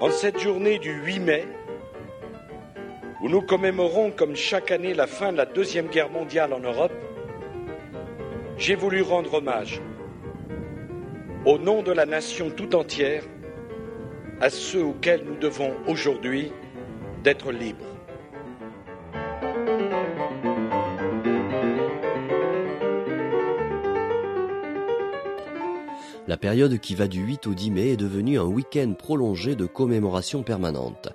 En cette journée du 8 mai, où nous commémorons comme chaque année la fin de la Deuxième Guerre mondiale en Europe, j'ai voulu rendre hommage, au nom de la nation tout entière, à ceux auxquels nous devons aujourd'hui d'être libres. La période qui va du 8 au 10 mai est devenue un week-end prolongé de commémoration permanente.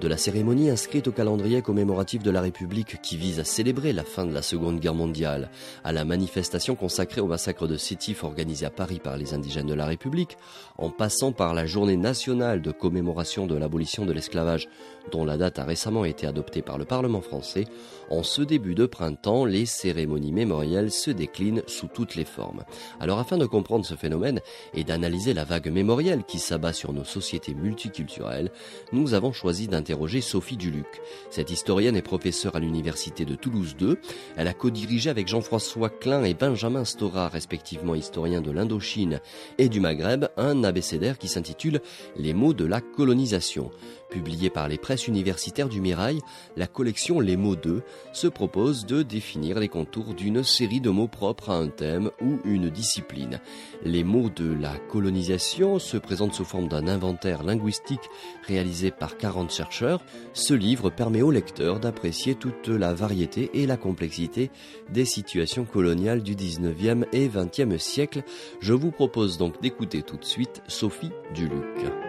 De la cérémonie inscrite au calendrier commémoratif de la République qui vise à célébrer la fin de la Seconde Guerre mondiale, à la manifestation consacrée au massacre de Sétif organisé à Paris par les indigènes de la République, en passant par la journée nationale de commémoration de l'abolition de l'esclavage dont la date a récemment été adoptée par le Parlement français, en ce début de printemps, les cérémonies mémorielles se déclinent sous toutes les formes. Alors afin de comprendre ce phénomène et d'analyser la vague mémorielle qui s'abat sur nos sociétés multiculturelles, nous avons choisi d'interroger Sophie Duluc. Cette historienne est professeure à l'université de Toulouse II. Elle a co-dirigé avec Jean-François Klein et Benjamin Stora, respectivement historiens de l'Indochine et du Maghreb, un abécédaire qui s'intitule Les mots de la colonisation. Publié par les presses universitaires du Mirail, la collection Les mots 2 se propose de définir les contours d'une série de mots propres à un thème ou une discipline. Les mots de la colonisation se présentent sous forme d'un inventaire linguistique réalisé par 40 chercheurs. Ce livre permet au lecteur d'apprécier toute la variété et la complexité des situations coloniales du 19e et 20e siècle. Je vous propose donc d'écouter tout de suite Sophie Duluc.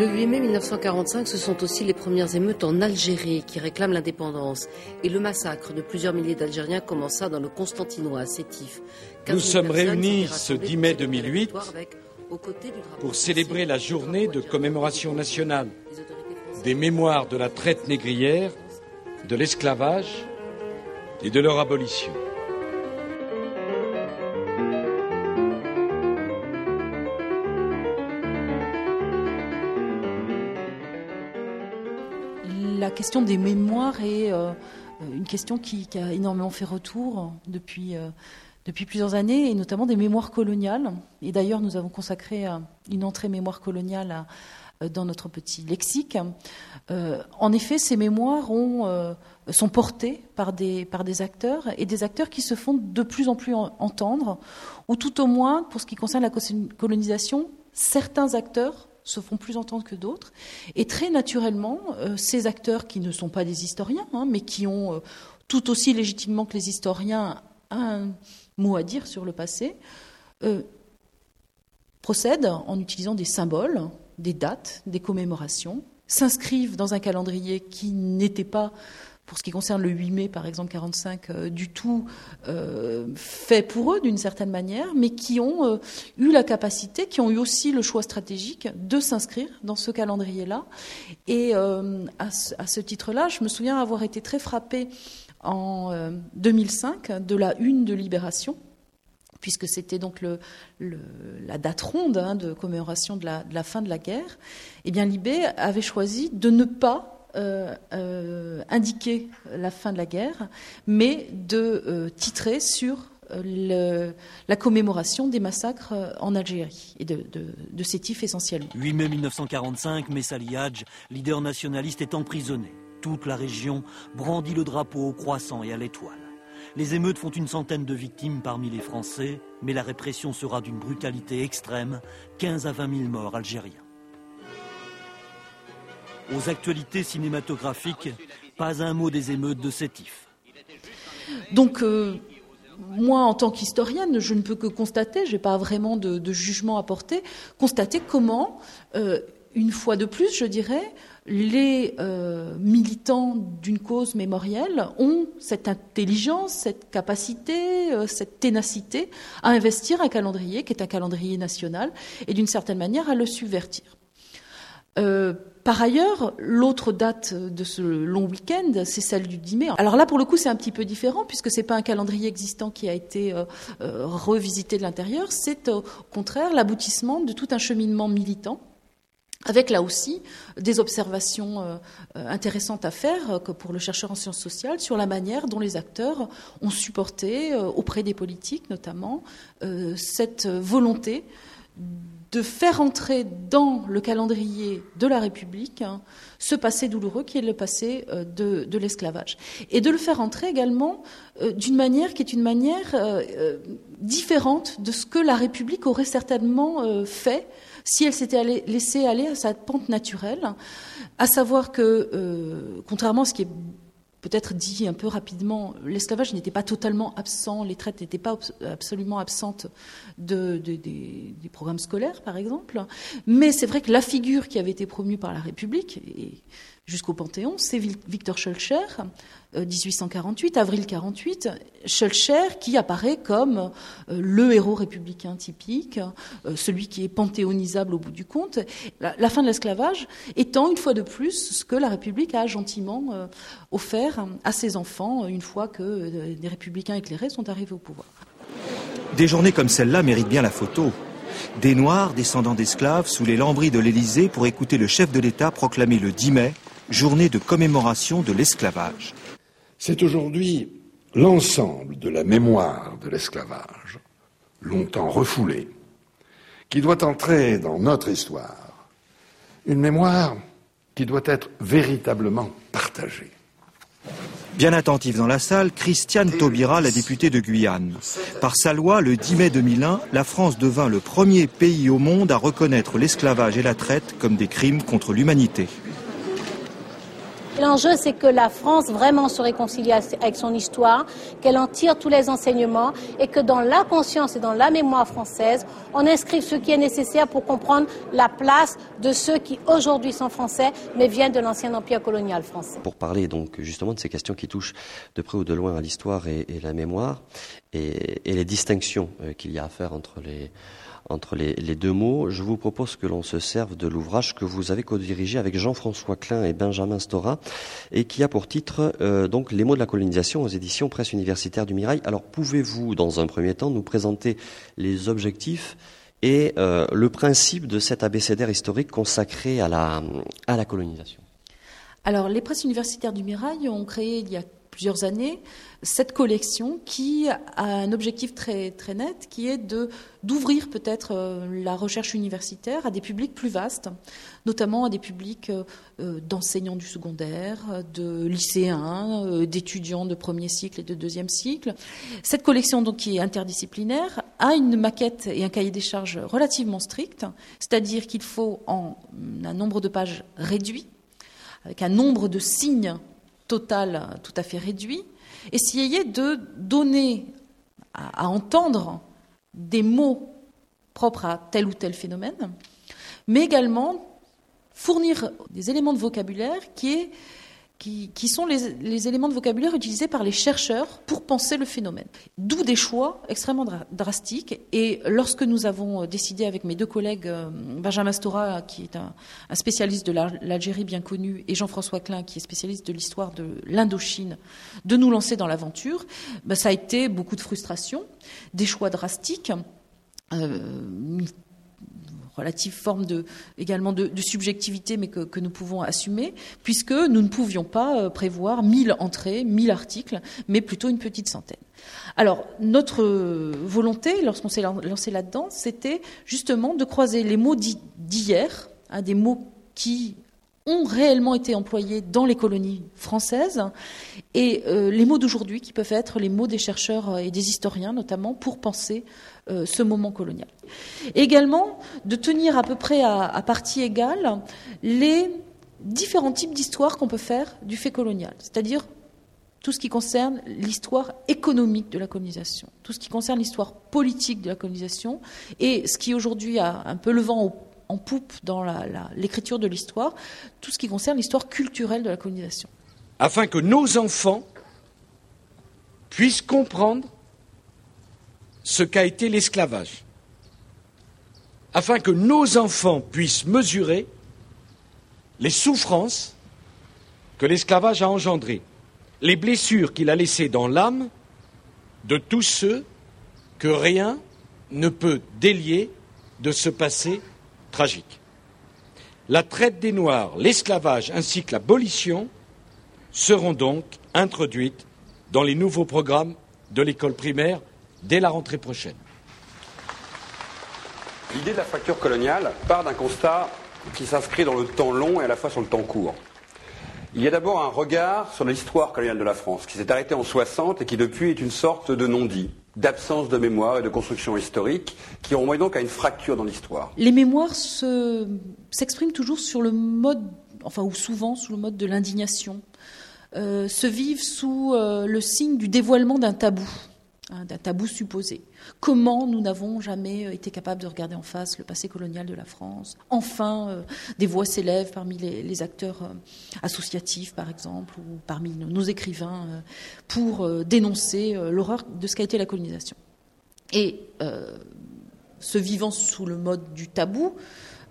Le 8 mai 1945, ce sont aussi les premières émeutes en Algérie qui réclament l'indépendance. Et le massacre de plusieurs milliers d'Algériens commença dans le Constantinois à Sétif. Nous sommes réunis ce 10 mai 2008 pour célébrer la journée de commémoration nationale des mémoires de la traite négrière, de l'esclavage et de leur abolition. Question des mémoires est euh, une question qui, a énormément fait retour depuis, euh, depuis plusieurs années, et notamment des mémoires coloniales. Et d'ailleurs, nous avons consacré euh, une entrée mémoire coloniale dans notre petit lexique. en effet, ces mémoires ont, sont portées par des, par des acteurs, et des acteurs qui se font de plus en plus entendre, ou tout au moins, pour ce qui concerne la colonisation, certains acteurs se font plus entendre que d'autres. Et très naturellement, euh, ces acteurs qui ne sont pas des historiens, hein, mais qui ont euh, tout aussi légitimement que les historiens un mot à dire sur le passé, euh, procèdent en utilisant des symboles, des dates, des commémorations, s'inscrivent dans un calendrier qui n'était pas pour ce qui concerne le 8 mai, par exemple, 45, euh, du tout euh, fait pour eux d'une certaine manière, mais qui ont euh, eu la capacité, qui ont eu aussi le choix stratégique de s'inscrire dans ce calendrier-là. Et à ce, titre-là, je me souviens avoir été très frappée en 2005 de la une de Libération puisque c'était donc la date ronde hein, de commémoration de la, de la, fin de la guerre, eh bien Libé avait choisi de ne pas euh, euh, indiquer la fin de la guerre, mais de euh, titrer sur la commémoration des massacres en Algérie et de, de, Sétif essentiellement. 8 mai 1945, Messali Hadj, leader nationaliste, est emprisonné. Toute la région brandit le drapeau au croissant et à l'étoile. Les émeutes font une centaine de victimes parmi les Français, mais la répression sera d'une brutalité extrême, 15 à 20 000 morts algériens aux actualités cinématographiques, pas un mot des émeutes de Sétif. Donc, euh, moi, en tant qu'historienne, je ne peux que constater, je n'ai pas vraiment de, jugement à porter, constater comment, euh, une fois de plus, je dirais, les euh, militants d'une cause mémorielle ont cette intelligence, cette capacité, cette ténacité à investir un calendrier qui est un calendrier national et d'une certaine manière à le subvertir. Par ailleurs, l'autre date de ce long week-end, c'est celle du 10 mai. Alors là, pour le coup, c'est un petit peu différent puisque c'est pas un calendrier existant qui a été euh, euh, revisité de l'intérieur. C'est au contraire l'aboutissement de tout un cheminement militant avec là aussi des observations intéressantes à faire pour le chercheur en sciences sociales sur la manière dont les acteurs ont supporté auprès des politiques notamment cette volonté de faire entrer dans le calendrier de la République hein, ce passé douloureux qui est le passé euh, de, l'esclavage. Et de le faire entrer également euh, d'une manière qui est une manière euh, différente de ce que la République aurait certainement fait si elle s'était laissée aller à sa pente naturelle, à savoir que, contrairement à ce qui est peut-être dit un peu rapidement, l'esclavage n'était pas totalement absent, les traites n'étaient pas absolument absentes de, des, programmes scolaires, par exemple. Mais c'est vrai que la figure qui avait été promue par la République, et jusqu'au Panthéon, c'est Victor Schulcher, 1848, euh, avril 48, Schulcher qui apparaît comme euh, le héros républicain typique, euh, celui qui est panthéonisable au bout du compte. La, fin de l'esclavage étant une fois de plus ce que la République a gentiment offert à ses enfants une fois que des républicains éclairés sont arrivés au pouvoir. Des journées comme celle-là méritent bien la photo. Des Noirs, descendants d'esclaves, sous les lambris de l'Élysée pour écouter le chef de l'État proclamer le 10 mai journée de commémoration de l'esclavage. C'est aujourd'hui l'ensemble de la mémoire de l'esclavage, longtemps refoulée, qui doit entrer dans notre histoire. Une mémoire qui doit être véritablement partagée. Bien attentive dans la salle, Christiane Taubira, la députée de Guyane. Par sa loi, le 10 mai 2001, la France devint le premier pays au monde à reconnaître l'esclavage et la traite comme des crimes contre l'humanité. L'enjeu, c'est que la France vraiment se réconcilie avec son histoire, qu'elle en tire tous les enseignements et que dans la conscience et dans la mémoire française, on inscrive ce qui est nécessaire pour comprendre la place de ceux qui aujourd'hui sont français mais viennent de l'ancien empire colonial français. Pour parler donc justement de ces questions qui touchent de près ou de loin à l'histoire et, la mémoire et, les distinctions euh, qu'il y a à faire entre les entre les, deux mots, je vous propose que l'on se serve de l'ouvrage que vous avez co-dirigé avec Jean-François Klein et Benjamin Stora et qui a pour titre euh, donc Les mots de la colonisation aux éditions Presse universitaire du Mirail. Alors pouvez-vous, dans un premier temps, nous présenter les objectifs et euh, le principe de cet abécédaire historique consacré à la, à la colonisation? Alors les presses universitaires du Mirail ont créé il y a plusieurs années cette collection qui a un objectif très, très net, qui est de, d'ouvrir peut-être euh, la recherche universitaire à des publics plus vastes, notamment à des publics euh, euh, d'enseignants du secondaire, de lycéens, d'étudiants de premier cycle et de deuxième cycle. Cette collection, donc, qui est interdisciplinaire, a une maquette et un cahier des charges relativement strict, c'est-à-dire qu'il faut en un nombre de pages réduit, avec un nombre de signes total tout à fait réduit, essayer de donner à, entendre des mots propres à tel ou tel phénomène, mais également fournir des éléments de vocabulaire qui est qui, sont les, éléments de vocabulaire utilisés par les chercheurs pour penser le phénomène. D'où des choix extrêmement drastiques. Et lorsque nous avons décidé avec mes deux collègues, euh, Benjamin Stora, qui est un, spécialiste de l'Algérie bien connu, et Jean-François Klein, qui est spécialiste de l'histoire de l'Indochine, de nous lancer dans l'aventure, ben, ça a été beaucoup de frustration, des choix drastiques. Euh, relative forme également de, subjectivité, mais que, nous pouvons assumer, puisque nous ne pouvions pas euh, prévoir 1000 entrées, 1000 articles, mais plutôt une petite centaine. Alors, notre volonté, lorsqu'on s'est lancé là-dedans, c'était justement de croiser les mots d'hier, hein, des mots qui ont réellement été employés dans les colonies françaises et euh, les mots d'aujourd'hui qui peuvent être les mots des chercheurs et des historiens notamment pour penser euh, ce moment colonial. Également, de tenir à peu près à, partie égale les différents types d'histoires qu'on peut faire du fait colonial, c'est-à-dire tout ce qui concerne l'histoire économique de la colonisation, tout ce qui concerne l'histoire politique de la colonisation, et ce qui aujourd'hui a un peu le vent en poupe dans l'écriture de l'histoire, tout ce qui concerne l'histoire culturelle de la colonisation. Afin que nos enfants puissent comprendre ce qu'a été l'esclavage, afin que nos enfants puissent mesurer les souffrances que l'esclavage a engendrées, les blessures qu'il a laissées dans l'âme de tous ceux que rien ne peut délier de ce passé tragique. La traite des Noirs, l'esclavage ainsi que l'abolition seront donc introduites dans les nouveaux programmes de l'école primaire dès la rentrée prochaine. L'idée de la fracture coloniale part d'un constat qui s'inscrit dans le temps long et à la fois sur le temps court. Il y a d'abord un regard sur l'histoire coloniale de la France, qui s'est arrêté en 60 et qui depuis est une sorte de non-dit, d'absence de mémoire et de construction historique, qui renvoie donc à une fracture dans l'histoire. Les mémoires s'expriment toujours sur le mode, enfin ou souvent sous le mode de l'indignation, euh, se vivent sous euh, le signe du dévoilement d'un tabou, d'un tabou supposé. Comment nous n'avons jamais euh, été capables de regarder en face le passé colonial de la France? Enfin, des voix s'élèvent parmi les, acteurs associatifs, par exemple, ou parmi nos, écrivains, pour dénoncer l'horreur de ce qu'a été la colonisation. Et se vivant sous le mode du tabou,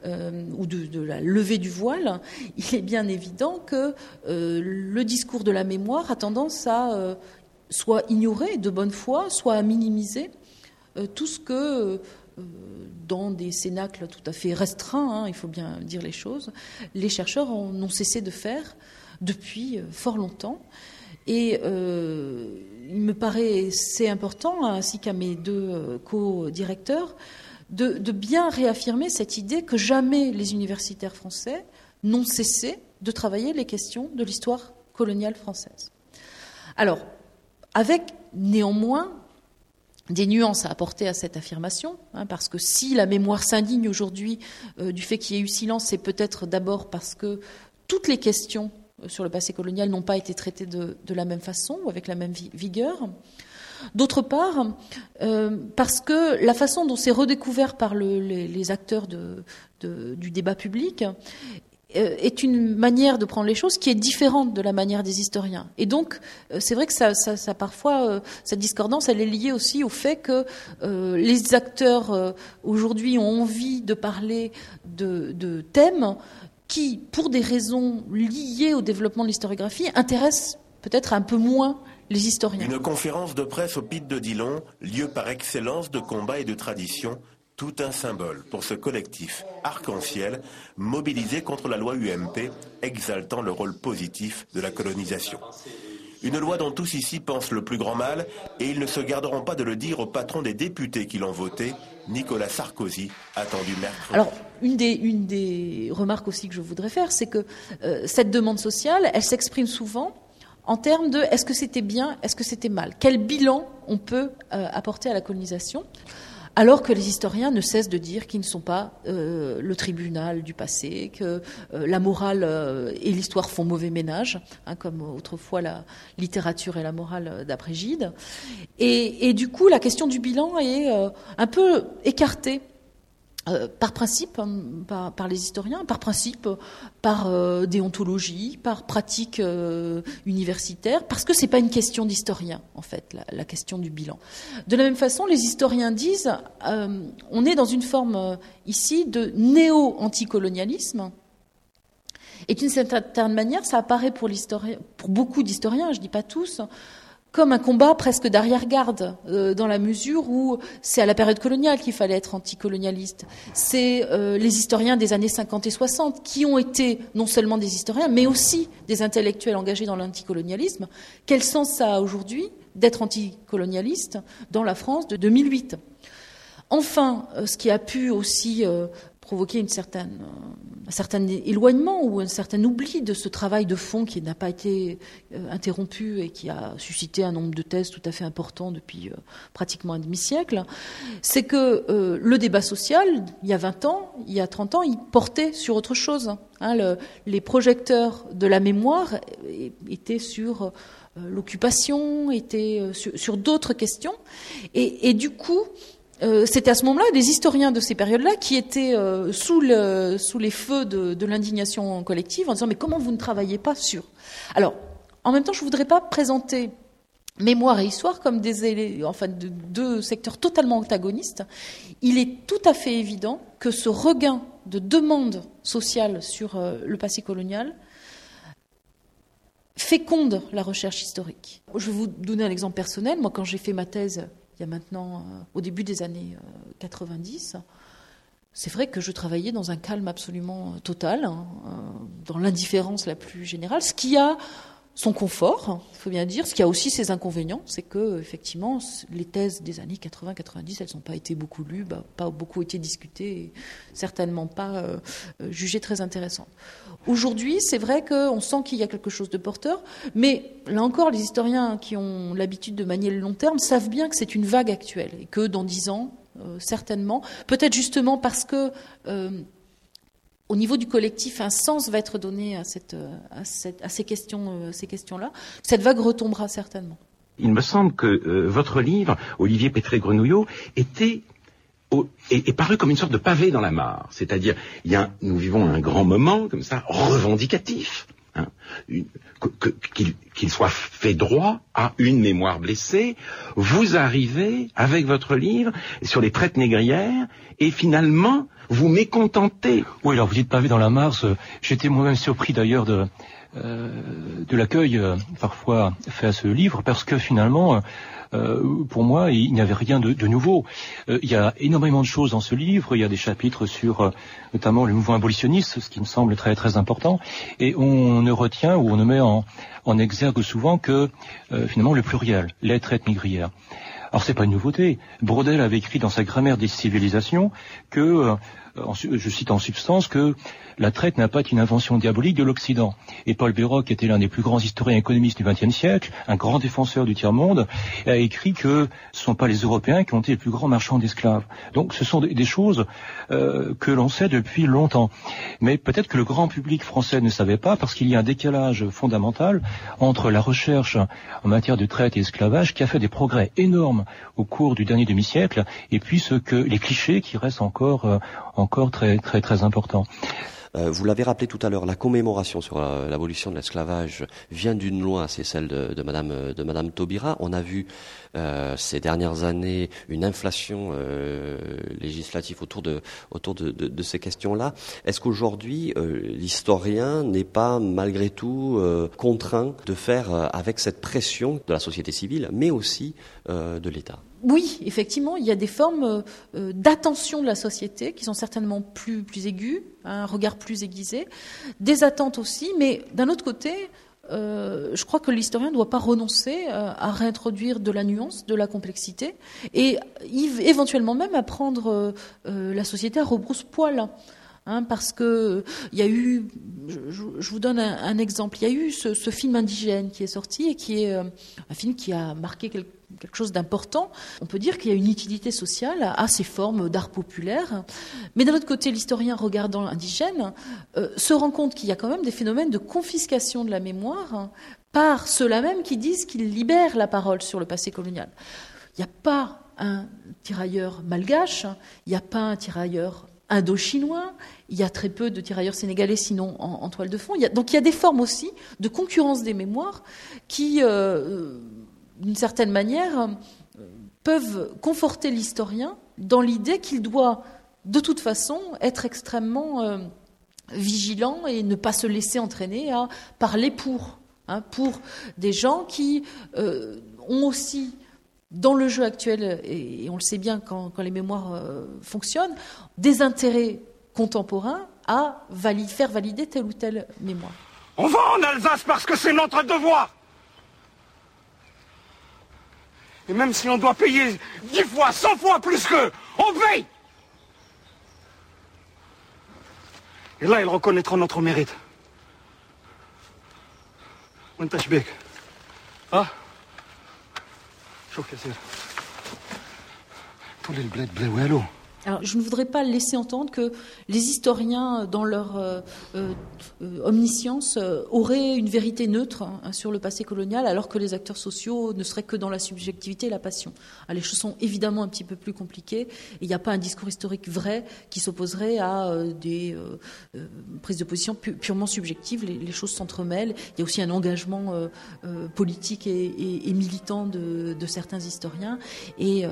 euh, ou de, la levée du voile, il est bien évident que euh, le discours de la mémoire a tendance à euh, soit ignorer de bonne foi, soit à minimiser tout ce que dans des cénacles tout à fait restreints, hein, il faut bien dire les choses, les chercheurs n'ont cessé de faire depuis fort longtemps. Et il me paraît c'est important, ainsi qu'à mes deux co-directeurs, de, bien réaffirmer cette idée que jamais les universitaires français n'ont cessé de travailler les questions de l'histoire coloniale française. Alors, avec néanmoins des nuances à apporter à cette affirmation, hein, parce que si la mémoire s'indigne aujourd'hui euh, du fait qu'il y ait eu silence, c'est peut-être d'abord parce que toutes les questions euh, sur le passé colonial n'ont pas été traitées de, la même façon ou avec la même vigueur. D'autre part, euh, parce que la façon dont c'est redécouvert par les, acteurs du débat public est une manière de prendre les choses qui est différente de la manière des historiens. Et donc, euh, c'est vrai que ça, parfois, cette discordance, elle est liée aussi au fait que les acteurs aujourd'hui ont envie de parler de, thèmes qui, pour des raisons liées au développement de l'historiographie, intéressent peut-être un peu moins les historiens. Une conférence de presse au Pit de Dillon, lieu par excellence de combat et de tradition, tout un symbole pour ce collectif arc-en-ciel mobilisé contre la loi UMP, exaltant le rôle positif de la colonisation. Une loi dont tous ici pensent le plus grand mal, et ils ne se garderont pas de le dire au patron des députés qui l'ont voté, Nicolas Sarkozy, attendu mercredi. Alors, une des, une des remarques aussi que je voudrais faire, c'est que euh, cette demande sociale, elle s'exprime souvent en termes de est-ce que c'était bien, est-ce que c'était mal? Quel bilan on peut euh, apporter à la colonisation? Alors que les historiens ne cessent de dire qu'ils ne sont pas euh, le tribunal du passé, que euh, la morale et l'histoire font mauvais ménage, hein, comme autrefois la littérature et la morale d'après Gide. Et, du coup, la question du bilan est un peu écartée euh, par principe, hein, par, les historiens, par principe, par euh, déontologie, par pratique euh, universitaire, parce que ce n'est pas une question d'historien, en fait, la, question du bilan. De la même façon, les historiens disent, on est dans une forme ici de néo-anticolonialisme, et d'une certaine manière, ça apparaît pour, pour beaucoup d'historiens, je ne dis pas tous, comme un combat presque d'arrière-garde, euh, dans la mesure où c'est à la période coloniale qu'il fallait être anticolonialiste. C'est euh, les historiens des années 50 et 60 qui ont été non seulement des historiens, mais aussi des intellectuels engagés dans l'anticolonialisme. Quel sens ça a aujourd'hui d'être anticolonialiste dans la France de 2008 Enfin, euh, ce qui a pu aussi provoquer une certaine, un certain éloignement ou un certain oubli de ce travail de fond qui n'a pas été euh, interrompu et qui a suscité un nombre de thèses tout à fait important depuis euh, pratiquement un demi-siècle, c'est que euh, le débat social, il y a 20 ans, il y a 30 ans, il portait sur autre chose. Hein. les projecteurs de la mémoire étaient sur l'occupation, étaient sur, d'autres questions. Et, et, du coup, euh, c'était à ce moment-là des historiens de ces périodes-là qui étaient euh, sous, les feux de, l'indignation collective en disant mais comment vous ne travaillez pas sur? Alors, en même temps, je ne voudrais pas présenter mémoire et histoire comme des enfin, deux secteurs totalement antagonistes. Il est tout à fait évident que ce regain de demande sociale sur euh, le passé colonial féconde la recherche historique. Je vais vous donner un exemple personnel. Moi, quand j'ai fait ma thèse il y a maintenant, euh, au début des années 90, euh, c'est vrai que je travaillais dans un calme absolument total, hein, euh, dans l'indifférence la plus générale, ce qui a son confort, il faut bien dire. Ce qui a aussi ses inconvénients, c'est que effectivement, les thèses des années 80-90, elles n'ont pas été beaucoup lues, bah, pas beaucoup été discutées, et certainement pas euh, euh, jugées très intéressantes. Aujourd'hui, c'est vrai qu'on sent qu'il y a quelque chose de porteur, mais là encore, les historiens qui ont l'habitude de manier le long terme savent bien que c'est une vague actuelle et que dans dix ans, euh, certainement, peut-être justement parce que au niveau du collectif, un sens va être donné à, cette, à ces questions, ces questions-là. Cette vague retombera certainement. Il me semble que euh, votre livre, Olivier Pétré-Grenouillot, était est, paru comme une sorte de pavé dans la mare. C'est-à-dire, nous vivons un grand moment comme ça, revendicatif, hein, qu'il soit fait droit à une mémoire blessée. Vous arrivez avec votre livre sur les traites négrières et finalement vous mécontentez. Oui, alors vous dites pavé dans la Mars. J'étais moi-même surpris d'ailleurs de, euh, l'accueil euh, parfois fait à ce livre parce que finalement, euh, pour moi, il n'y avait rien de, de nouveau. il y a énormément de choses dans ce livre. Il y a des chapitres sur notamment le mouvement abolitionniste, ce qui me semble très très important. Et on ne retient ou on ne met en, en exergue souvent que finalement le pluriel, les traites négrières. Alors c'est pas une nouveauté. Brodel avait écrit dans sa grammaire des civilisations que je cite en substance que la traite n'a pas été une invention diabolique de l'Occident. Et Paul Béroc était l'un des plus grands historiens économistes du XXe siècle, un grand défenseur du tiers-monde, a écrit que ce ne sont pas les Européens qui ont été les plus grands marchands d'esclaves. Donc ce sont des, choses euh, que l'on sait depuis longtemps. Mais peut-être que le grand public français ne savait pas, parce qu'il y a un décalage fondamental entre la recherche en matière de traite et esclavage qui a fait des progrès énormes au cours du dernier demi-siècle, et puis ce que les clichés qui restent encore euh, encore très très très important. Euh, vous l'avez rappelé tout à l'heure, la commémoration sur euh, l'abolition de l'esclavage vient d'une loi, c'est celle de, de, Madame Madame Taubira. On a vu euh, ces dernières années une inflation législative autour de ces questions-là. Est-ce qu'aujourd'hui l'historien n'est pas malgré tout contraint de faire avec cette pression de la société civile, mais aussi de l'État? Oui, effectivement, il y a des formes euh, d'attention de la société qui sont certainement plus, aiguës, un regard plus aiguisé, des attentes aussi, mais d'un autre côté, euh, je crois que l'historien ne doit pas renoncer euh, à réintroduire de la nuance, de la complexité, et éventuellement même à prendre la société à rebrousse-poil. Hein, parce que il y a eu, je, vous donne un, exemple, il y a eu ce, ce, film indigène qui est sorti et qui est un film qui a marqué quelque quelque chose d'important. On peut dire qu'il y a une utilité sociale à ces formes d'art populaire. Mais d'un autre côté, l'historien regardant l'indigène euh, se rend compte qu'il y a quand même des phénomènes de confiscation de la mémoire par ceux-là même qui disent qu'ils libèrent la parole sur le passé colonial. Il n'y a pas un tirailleur malgache, il n'y a pas un tirailleur indo-chinois, il y a très peu de tirailleurs sénégalais sinon en, toile de fond. donc il y a des formes aussi de concurrence des mémoires qui euh, d'une certaine manière, peuvent conforter l'historien dans l'idée qu'il doit, de toute façon, être extrêmement euh, vigilant et ne pas se laisser entraîner à parler pour, hein, des gens qui euh, ont aussi dans le jeu actuel, et, on le sait bien quand, les mémoires euh, fonctionnent, des intérêts contemporains à faire valider telle ou telle mémoire. On va en Alsace parce que c'est notre devoir Et même si on doit payer dix fois, cent fois plus qu'eux, on paye. Et là, ils reconnaîtront notre mérite. Ah. Tous les bleds bleu je ne voudrais pas laisser entendre que les historiens, dans leur euh, euh, euh, omniscience, auraient une vérité neutre hein, sur le passé colonial, alors que les acteurs sociaux ne seraient que dans la subjectivité et la passion. les choses sont évidemment un petit peu plus compliquées. Il n'y a pas un discours historique vrai qui s'opposerait à des prises de position purement subjectives. Les, choses s'entremêlent. Il y a aussi un engagement politique et, militant de, certains historiens et,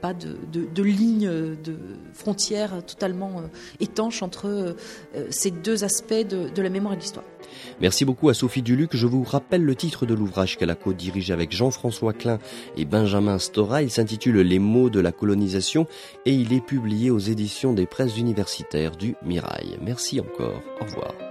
pas de, de, de frontière totalement euh, étanche entre euh, ces deux aspects de, la mémoire et de l'histoire. Merci beaucoup à Sophie Duluc. Je vous rappelle le titre de l'ouvrage qu'elle a co-dirigé avec Jean-François Klein et Benjamin Stora. Il s'intitule Les mots de la colonisation et il est publié aux éditions des presses universitaires du Mirail. Merci encore. Au revoir.